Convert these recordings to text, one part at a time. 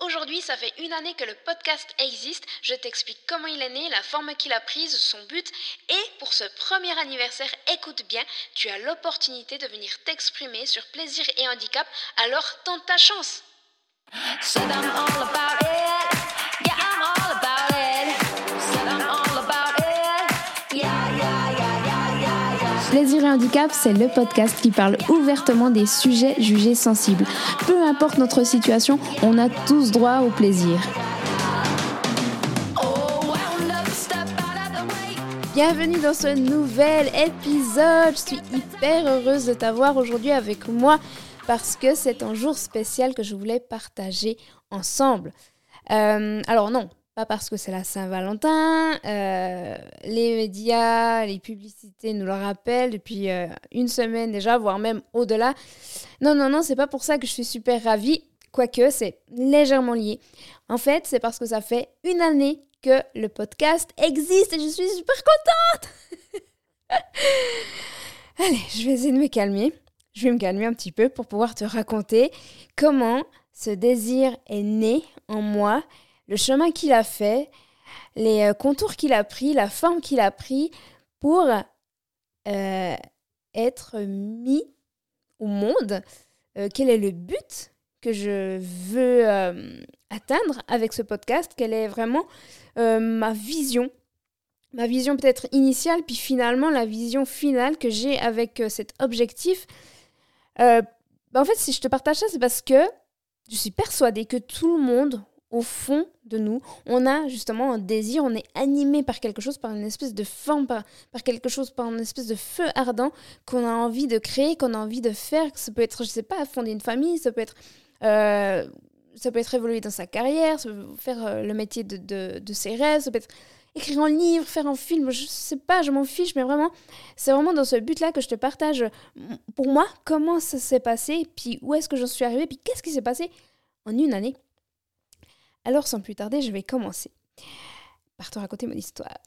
Aujourd'hui, ça fait une année que le podcast existe. Je t'explique comment il est né, la forme qu'il a prise, son but. Et pour ce premier anniversaire, écoute bien, tu as l'opportunité de venir t'exprimer sur plaisir et handicap. Alors tente ta chance. Plaisir et handicap, c'est le podcast qui parle ouvertement des sujets jugés sensibles. Peu importe notre situation, on a tous droit au plaisir. Bienvenue dans ce nouvel épisode. Je suis hyper heureuse de t'avoir aujourd'hui avec moi parce que c'est un jour spécial que je voulais partager ensemble. Euh, alors non, pas parce que c'est la Saint-Valentin. Euh, les médias, les publicités nous le rappellent depuis euh, une semaine déjà, voire même au-delà. Non, non, non, c'est pas pour ça que je suis super ravie, quoique c'est légèrement lié. En fait, c'est parce que ça fait une année que le podcast existe et je suis super contente. Allez, je vais essayer de me calmer. Je vais me calmer un petit peu pour pouvoir te raconter comment ce désir est né en moi le chemin qu'il a fait, les euh, contours qu'il a pris, la forme qu'il a pris pour euh, être mis au monde. Euh, quel est le but que je veux atteindre avec ce podcast? Quelle est vraiment ma vision? Ma vision peut-être initiale, puis finalement la vision finale que j'ai avec cet objectif. Bah, en fait, si je te partage ça, c'est parce que je suis persuadée que tout le monde au fond de nous, on a justement un désir, on est animé par quelque chose, par une espèce de forme, par, quelque chose, par une espèce de feu ardent qu'on a envie de créer, qu'on a envie de faire. Ça peut être, je sais pas, fonder une famille, ça peut être, euh, ça peut être évoluer dans sa carrière, faire euh, le métier de, de, ses rêves, ça peut être écrire un livre, faire un film, je sais pas, je m'en fiche, mais vraiment, c'est vraiment dans ce but-là que je te partage, pour moi, comment ça s'est passé, puis où est-ce que j'en suis arrivée, puis qu'est-ce qui s'est passé en une année. Alors sans plus tarder, je vais commencer par te raconter mon histoire.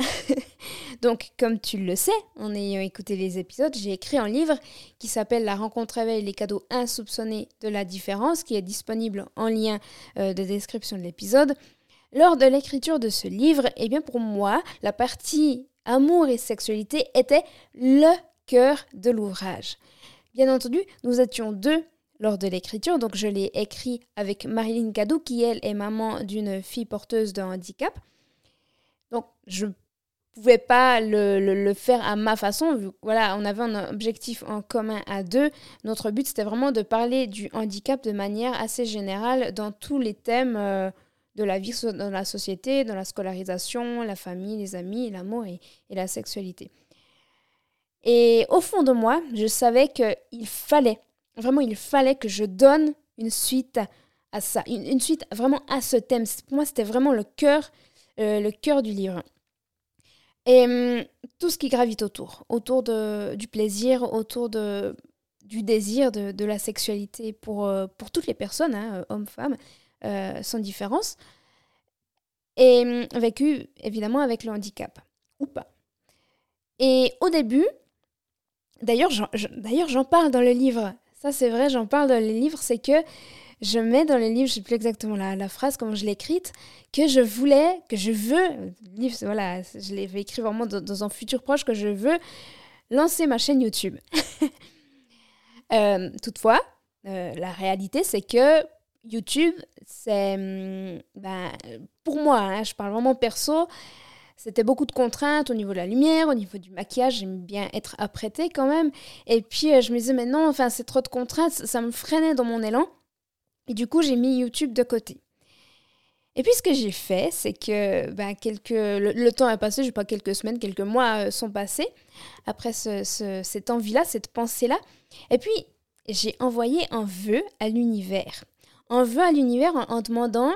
Donc, comme tu le sais, en ayant écouté les épisodes, j'ai écrit un livre qui s'appelle La rencontre réveille les cadeaux insoupçonnés de la différence, qui est disponible en lien euh, de description de l'épisode. Lors de l'écriture de ce livre, eh bien pour moi, la partie amour et sexualité était le cœur de l'ouvrage. Bien entendu, nous étions deux lors de l'écriture. Donc je l'ai écrit avec Marilyn Cadou, qui elle est maman d'une fille porteuse de handicap. Donc je pouvais pas le, faire à ma façon. Voilà, on avait un objectif en commun à deux. Notre but c'était vraiment de parler du handicap de manière assez générale dans tous les thèmes euh, de la vie dans la société, dans la scolarisation, la famille, les amis, l'amour et, et la sexualité. Et au fond de moi, je savais qu'il fallait Vraiment, il fallait que je donne une suite à ça, une, suite vraiment à ce thème. Pour moi, c'était vraiment le cœur, euh, le cœur du livre. Et hum, tout ce qui gravite autour, autour du plaisir, autour du désir, de, la sexualité pour, euh, pour toutes les personnes, hein, hommes, femmes, euh, sans différence. Et hum, vécu évidemment avec le handicap, ou pas. Et au début, d'ailleurs j'en parle dans le livre, ça, c'est vrai, j'en parle dans les livres, c'est que je mets dans les livres, je ne sais plus exactement la, phrase, comment je l'ai écrite, que je voulais, que je veux, livre, voilà, je l'ai écrit vraiment dans, un futur proche, que je veux lancer ma chaîne YouTube. Euh, toutefois, euh, la réalité, c'est que YouTube, c'est, hum, ben, pour moi, hein, je parle vraiment perso, c'était beaucoup de contraintes au niveau de la lumière, au niveau du maquillage, j'aime bien être apprêtée quand même. Et puis euh, je me disais, mais non, enfin, c'est trop de contraintes, ça me freinait dans mon élan. Et du coup, j'ai mis YouTube de côté. Et puis ce que j'ai fait, c'est que ben, quelques, le, temps a passé, je sais pas, quelques semaines, quelques mois euh, sont passés après ce, cette envie-là, cette pensée-là. Et puis j'ai envoyé un vœu à l'univers. Un vœu à l'univers en, demandant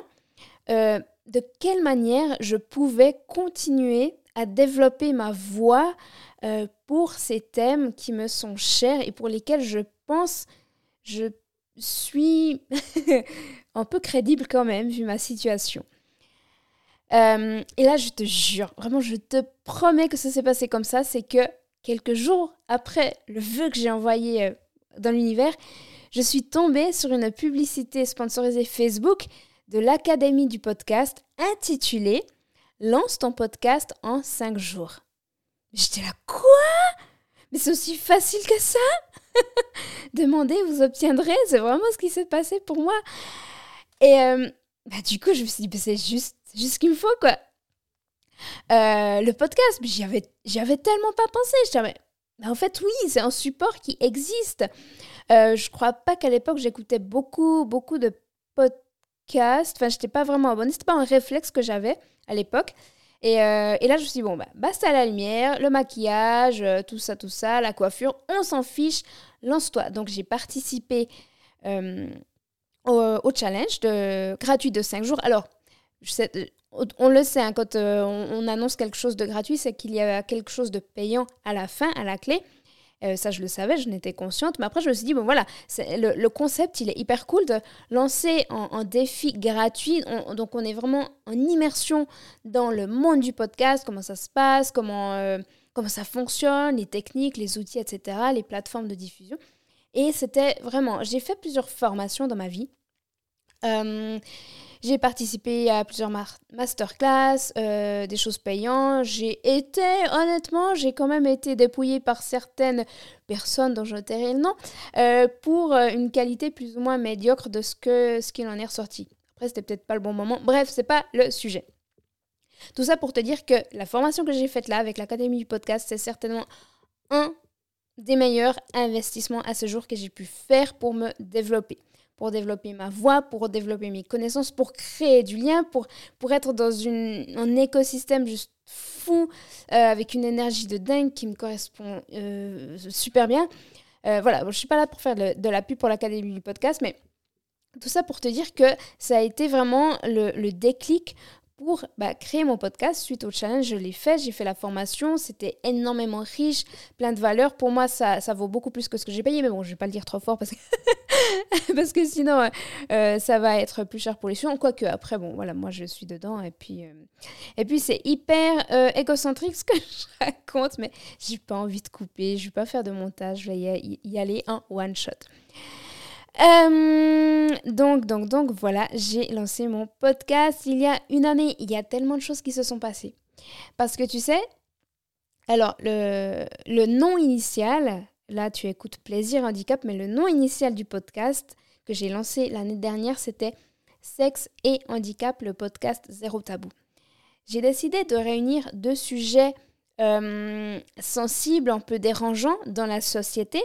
euh, de quelle manière je pouvais continuer à développer ma voix euh, pour ces thèmes qui me sont chers et pour lesquels je pense je suis un peu crédible quand même vu ma situation. Euh, et là, je te jure, vraiment, je te promets que ça s'est passé comme ça. C'est que quelques jours après le vœu que j'ai envoyé euh, dans l'univers, je suis tombée sur une publicité sponsorisée Facebook de l'Académie du podcast intitulé Lance ton podcast en 5 jours. J'étais là, quoi? Mais c'est aussi facile que ça? Demandez, vous obtiendrez, c'est vraiment ce qui s'est passé pour moi. Et euh, bah, du coup, je me suis dit, bah, c'est juste, ce qu'il me faut, quoi. Euh, le podcast, j'y avais, tellement pas pensé. mais en fait, oui, c'est un support qui existe. Euh, je crois pas qu'à l'époque, j'écoutais beaucoup, beaucoup de podcasts. Enfin, j'étais pas vraiment abonnée. C'était pas un réflexe que j'avais à l'époque. Et, euh, et, là, je me suis dit, bon, bah, basta la lumière, le maquillage, euh, tout ça, tout ça, la coiffure, on s'en fiche, lance-toi. Donc, j'ai participé au, challenge de, gratuit de 5 jours. Alors, on le sait, hein, quand euh, on, annonce quelque chose de gratuit, c'est qu'il y a quelque chose de payant à la fin, à la clé. Euh, ça, je le savais, je n'étais consciente. Mais après, je me suis dit, bon voilà, le, concept, il est hyper cool de lancer un, défi gratuit. donc, on est vraiment en immersion dans le monde du podcast, comment ça se passe, comment, euh, comment ça fonctionne, les techniques, les outils, etc., les plateformes de diffusion. Et c'était vraiment, j'ai fait plusieurs formations dans ma vie. J'ai participé à plusieurs masterclass, euh, des choses payantes. J'ai été, honnêtement, j'ai quand même été dépouillée par certaines personnes dont je tairai le nom euh, pour euh, une qualité plus ou moins médiocre de ce que ce qu'il en est ressorti. Après, c'était peut-être pas le bon moment. Bref, c'est pas le sujet. Tout ça pour te dire que la formation que j'ai faite là avec l'Académie du podcast, c'est certainement un des meilleurs investissements à ce jour que j'ai pu faire pour me développer pour développer ma voix, pour développer mes connaissances, pour créer du lien, pour, pour être dans une, un écosystème juste fou, euh, avec une énergie de dingue qui me correspond euh, super bien. Euh, voilà, je ne suis pas là pour faire de, la pub pour l'Académie du podcast, mais tout ça pour te dire que ça a été vraiment le, le déclic pour bah, créer mon podcast suite au challenge. Je l'ai fait, j'ai fait la formation, c'était énormément riche, plein de valeurs. Pour moi, ça, ça vaut beaucoup plus que ce que j'ai payé, mais bon, je vais pas le dire trop fort parce que, parce que sinon, euh, euh, ça va être plus cher pour les gens. Quoique, après, bon, voilà, moi, je suis dedans et puis, euh, puis c'est hyper égocentrique ce que je raconte, mais j'ai pas envie de couper, je vais pas faire de montage, je vais y aller en one shot. Euh, donc, donc, donc, voilà, j'ai lancé mon podcast il y a une année. Il y a tellement de choses qui se sont passées. Parce que tu sais, alors, le, le nom initial, là, tu écoutes Plaisir Handicap, mais le nom initial du podcast que j'ai lancé l'année dernière, c'était Sexe et Handicap, le podcast Zéro Tabou. J'ai décidé de réunir deux sujets euh, sensibles, un peu dérangeants dans la société,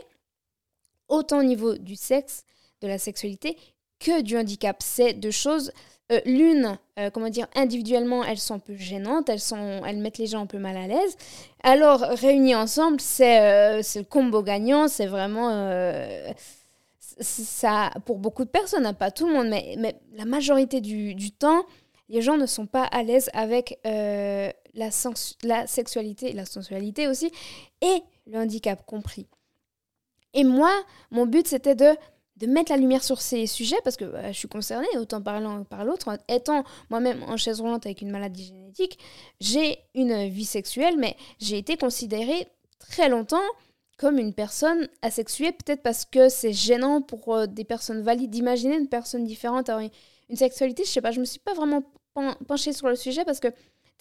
autant au niveau du sexe de la sexualité que du handicap. C'est deux choses. Euh, l'une, euh, comment dire, individuellement, elles sont un peu gênantes, elles, sont, elles mettent les gens un peu mal à l'aise. Alors, réunies ensemble, c'est euh, le combo gagnant, c'est vraiment... ça, pour beaucoup de personnes, hein, pas tout le monde, mais, mais la majorité du, du, temps, les gens ne sont pas à l'aise avec la, la sexualité, la sensualité aussi, et le handicap compris. Et moi, mon but, c'était de de mettre la lumière sur ces sujets parce que bah, je suis concernée, autant par l'un que par l'autre. Étant moi-même en chaise roulante avec une maladie génétique, j'ai une vie sexuelle, mais j'ai été considérée très longtemps comme une personne asexuée, peut-être parce que c'est gênant pour euh, des personnes valides d'imaginer une personne différente avoir une, sexualité. Je sais pas, je me suis pas vraiment penchée sur le sujet parce que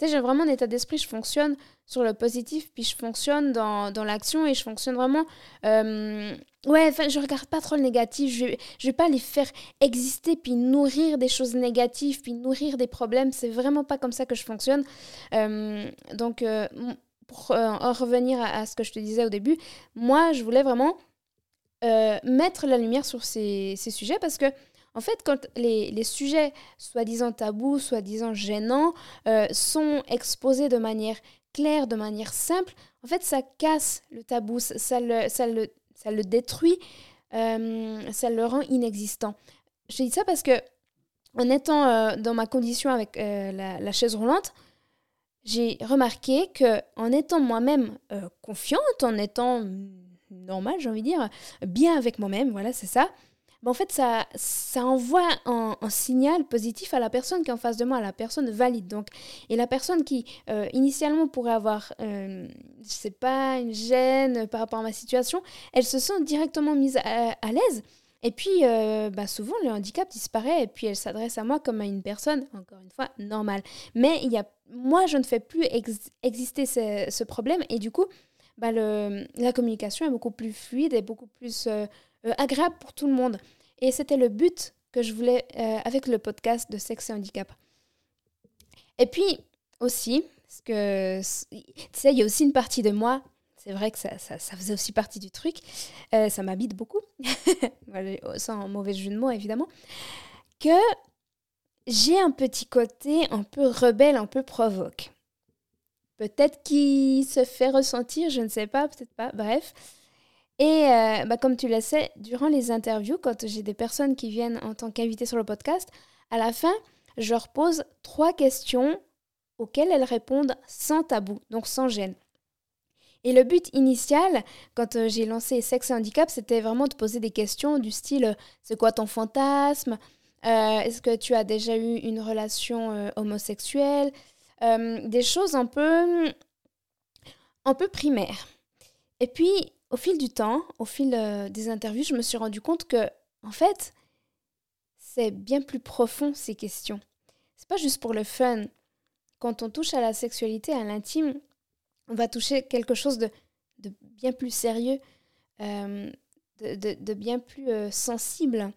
j'ai vraiment un état d'esprit, je fonctionne sur le positif, puis je fonctionne dans, dans l'action et je fonctionne vraiment. Euh, ouais, enfin, je regarde pas trop le négatif, je, je vais pas les faire exister, puis nourrir des choses négatives, puis nourrir des problèmes. C'est vraiment pas comme ça que je fonctionne. Euh, donc, euh, pour en revenir à, ce que je te disais au début, moi, je voulais vraiment mettre la lumière sur ces, ces sujets parce que en fait, quand les, sujets soi-disant tabous, soi-disant gênants, euh, sont exposés de manière claire, de manière simple, en fait, ça casse le tabou, ça le, ça le détruit, euh, ça le rend inexistant. Je dis ça parce que, en étant euh, dans ma condition avec la, la, chaise roulante, j'ai remarqué que en étant moi-même confiante, en étant normale, j'ai envie de dire, bien avec moi-même, voilà, c'est ça, en fait, ça, ça envoie un, signal positif à la personne qui est en face de moi, à la personne valide. Donc, et la personne qui, euh, initialement, pourrait avoir, euh, je sais pas, une gêne par rapport à ma situation, elle se sent directement mise à, l'aise. Et puis, euh, bah, souvent, le handicap disparaît et puis elle s'adresse à moi comme à une personne, encore une fois, normale. Mais il y a, moi, je ne fais plus exister ce, problème et du coup, bah, le, la communication est beaucoup plus fluide et beaucoup plus euh, euh, agréable pour tout le monde. Et c'était le but que je voulais avec le podcast de sexe et handicap. Et puis aussi, parce que, tu sais, il y a aussi une partie de moi c'est vrai que ça, ça, faisait aussi partie du truc. Euh, ça m'habite beaucoup, sans mauvais jeu de mots évidemment, que j'ai un petit côté un peu rebelle, un peu provoque. Peut-être qu'il se fait ressentir, je ne sais pas, peut-être pas, bref. Et euh, bah, comme tu le sais, durant les interviews, quand j'ai des personnes qui viennent en tant qu'invitées sur le podcast, à la fin, je leur pose trois questions auxquelles elles répondent sans tabou, donc sans gêne. Et le but initial, quand euh, j'ai lancé Sexe et Handicap, c'était vraiment de poser des questions du style euh, c'est quoi ton fantasme? Est-ce que tu as déjà eu une relation homosexuelle? Des choses un peu, un peu primaires. Et puis, au fil du temps, au fil des interviews, je me suis rendu compte que, en fait, c'est bien plus profond ces questions. C'est pas juste pour le fun. Quand on touche à la sexualité, à l'intime, on va toucher quelque chose de, bien plus sérieux, euh, de, bien plus euh, sensible.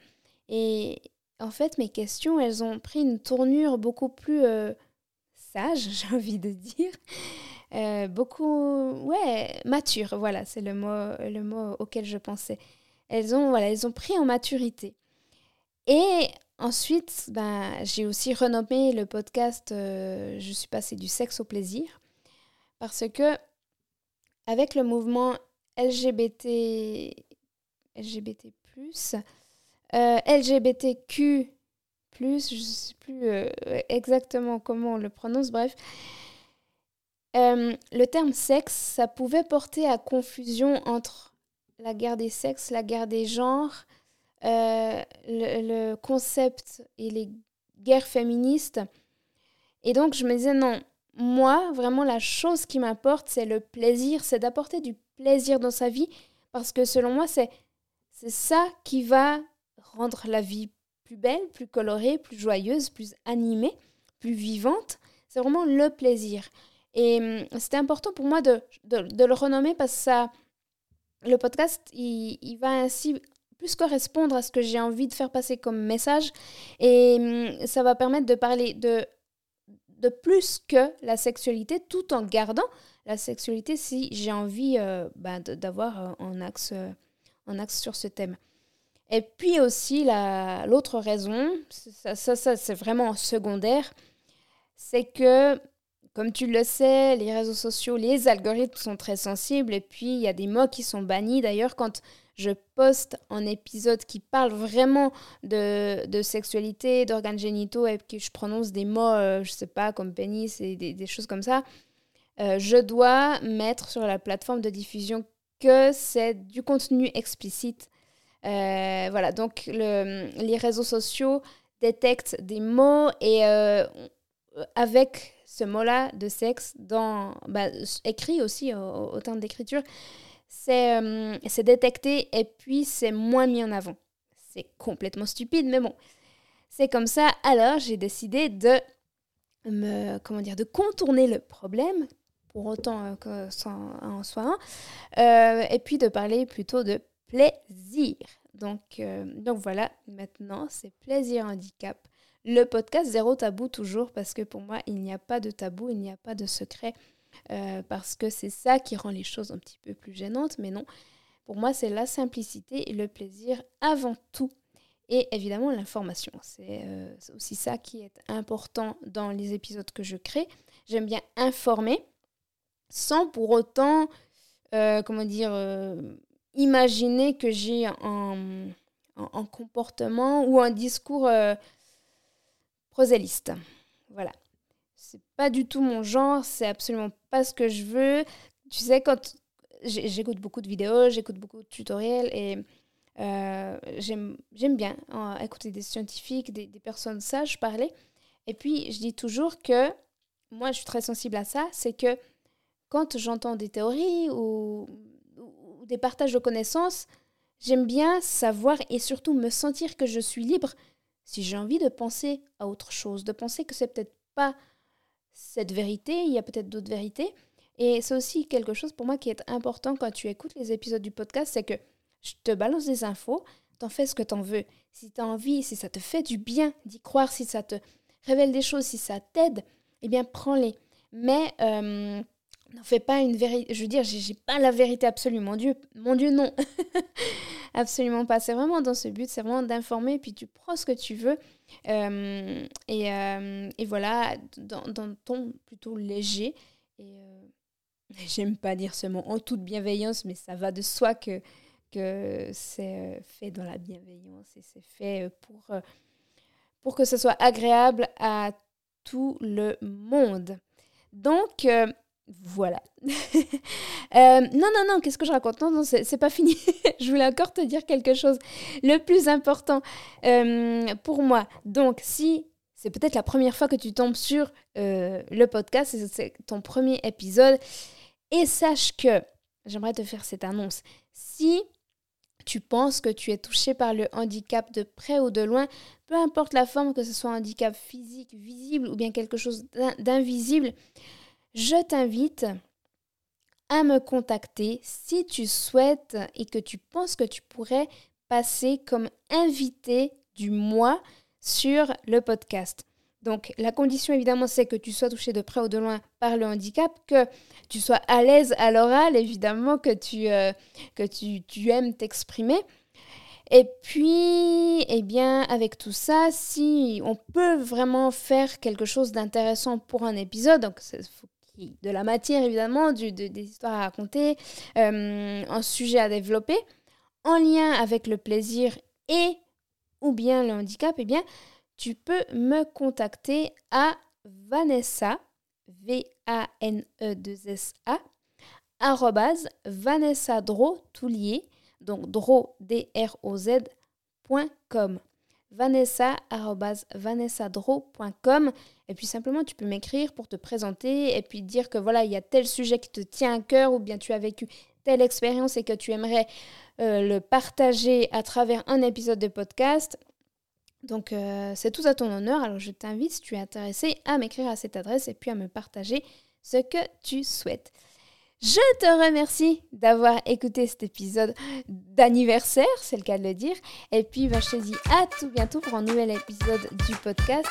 Et en fait, mes questions, elles ont pris une tournure beaucoup plus euh, sage, j'ai envie de dire. Beaucoup, ouais, mature, voilà, c'est le mot, le mot auquel je pensais. Elles ont, voilà, elles ont pris en maturité. Et ensuite, ben, j'ai aussi renommé le podcast Je suis passée du sexe au plaisir parce que avec le mouvement LGBT, LGBT+, euh, LGBTQ+, je ne sais plus euh, exactement comment on le prononce, bref, euh, le terme sexe, ça pouvait porter à confusion entre la guerre des sexes, la guerre des genres, le, le, concept et les guerres féministes. Et donc je me disais non, moi, vraiment, la chose qui m'apporte, c'est le plaisir, c'est d'apporter du plaisir dans sa vie, parce que selon moi, c'est ça qui va rendre la vie plus belle, plus colorée, plus joyeuse, plus animée, plus vivante. C'est vraiment le plaisir. Et hum, c'était important pour moi de, de, le renommer parce que le podcast, il, va ainsi plus correspondre à ce que j'ai envie de faire passer comme message. Et hum, ça va permettre de parler de de plus que la sexualité, tout en gardant la sexualité si j'ai envie euh, ben, d'avoir euh, un, axe, euh, un axe sur ce thème. Et puis aussi, l'autre raison, ça, ça, c'est vraiment secondaire, c'est que, comme tu le sais, les réseaux sociaux, les algorithmes sont très sensibles et puis il y a des mots qui sont bannis. D'ailleurs, quand je poste un épisode qui parle vraiment de, de sexualité, d'organes génitaux et que je prononce des mots, euh, je sais pas, comme pénis et des, choses comme ça, euh, je dois mettre sur la plateforme de diffusion que c'est du contenu explicite. Euh, voilà, donc le, les réseaux sociaux détectent des mots et avec ce mot-là de sexe, bah, écrit aussi au, au temps d'écriture, euh, c'est détecté et puis c'est moins mis en avant. C'est complètement stupide, mais bon, c'est comme ça. Alors j'ai décidé de me, comment dire, de contourner le problème, pour autant euh, que ça en soit un, euh, et puis de parler plutôt de plaisir. Donc voilà, maintenant c'est plaisir handicap. Le podcast Zéro Tabou toujours, parce que pour moi, il n'y a pas de tabou, il n'y a pas de secret. Euh, parce que c'est ça qui rend les choses un petit peu plus gênantes, mais non. Pour moi, c'est la simplicité et le plaisir avant tout. Et évidemment, l'information. C'est euh, aussi ça qui est important dans les épisodes que je crée. J'aime bien informer sans pour autant, euh, comment dire, imaginer que j'ai un, un, comportement ou un discours proséliste. Voilà c'est pas du tout mon genre, c'est absolument pas ce que je veux. Tu sais, quand j'écoute beaucoup de vidéos, j'écoute beaucoup de tutoriels et euh, j'aime bien hein, écouter des scientifiques, des, personnes sages parler. Et puis, je dis toujours que moi, je suis très sensible à ça, c'est que quand j'entends des théories ou, des partages de connaissances, J'aime bien savoir et surtout me sentir que je suis libre si j'ai envie de penser à autre chose, de penser que c'est peut-être pas cette vérité, il y a peut-être d'autres vérités. Et c'est aussi quelque chose pour moi qui est important quand tu écoutes les épisodes du podcast, c'est que je te balance des infos, t'en fais ce que t'en veux. Si t'as envie, si ça te fait du bien d'y croire, si ça te révèle des choses, si ça t'aide, eh bien prends-les. Mais euh, n'en fais pas une vérité. Je veux dire, j'ai pas la vérité absolue. Mon Dieu, mon Dieu, non. Absolument pas. C'est vraiment dans ce but, c'est vraiment d'informer, puis tu prends ce que tu veux. Euh, et, euh, et, voilà, dans, dans, ton plutôt léger. Et j'aime pas dire ce mot en toute bienveillance, mais ça va de soi que, que c'est fait dans la bienveillance et c'est fait pour, pour que ce soit agréable à tout le monde. Donc, euh, voilà. Euh, non, non, non, qu'est-ce que je raconte? Non, non, c'est pas fini. je voulais encore te dire quelque chose. Le plus important euh, pour moi, donc, si c'est peut-être la première fois que tu tombes sur le podcast, c'est ton premier épisode, et sache que, j'aimerais te faire cette annonce, si tu penses que tu es touché par le handicap de près ou de loin, peu importe la forme, que ce soit un handicap physique, visible ou bien quelque chose d'invisible, je t'invite à me contacter si tu souhaites et que tu penses que tu pourrais passer comme invité du mois sur le podcast. Donc la condition évidemment c'est que tu sois touché de près ou de loin par le handicap, que tu sois à l'aise à l'oral évidemment, que tu, euh, que tu, tu aimes t'exprimer. Et puis, eh bien, avec tout ça, si on peut vraiment faire quelque chose d'intéressant pour un épisode, donc de la matière évidemment, du, des histoires à raconter, euh, un sujet à développer, en lien avec le plaisir et ou bien le handicap, eh bien, tu peux me contacter à Vanessa, V-A-N-E-2-S-A, arrobase Vanessa Dro, tout lié, donc dro, D-R-O-Z.com. Vanessa, vanessadro.com. Et puis simplement, tu peux m'écrire pour te présenter et puis dire que voilà, il y a tel sujet qui te tient à cœur ou bien tu as vécu telle expérience et que tu aimerais euh, le partager à travers un épisode de podcast. Donc euh, c'est tout à ton honneur. Alors je t'invite, si tu es intéressé, à m'écrire à cette adresse et puis à me partager ce que tu souhaites. Je te remercie d'avoir écouté cet épisode d'anniversaire, c'est le cas de le dire. Et puis ben, je te dis à tout bientôt pour un nouvel épisode du podcast.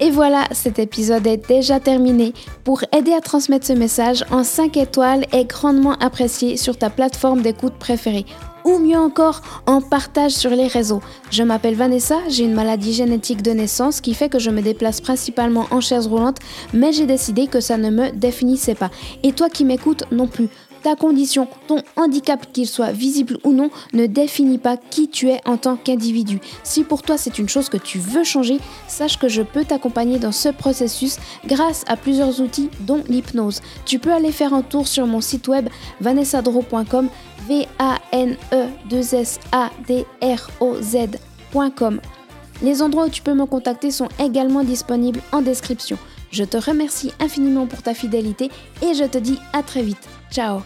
Et voilà, cet épisode est déjà terminé. Pour aider à transmettre ce message en 5 étoiles est grandement apprécié sur ta plateforme d'écoute préférée ou mieux encore en partage sur les réseaux. Je m'appelle Vanessa, j'ai une maladie génétique de naissance qui fait que je me déplace principalement en chaise roulante, mais j'ai décidé que ça ne me définissait pas. Et toi qui m'écoutes non plus ta condition, ton handicap, qu'il soit visible ou non, ne définit pas qui tu es en tant qu'individu. Si pour toi c'est une chose que tu veux changer, sache que je peux t'accompagner dans ce processus grâce à plusieurs outils dont l'hypnose. Tu peux aller faire un tour sur mon site web vanessadro.com v a n e 2 s a d r o z.com. Les endroits où tu peux me contacter sont également disponibles en description. Je te remercie infiniment pour ta fidélité et je te dis à très vite. Ciao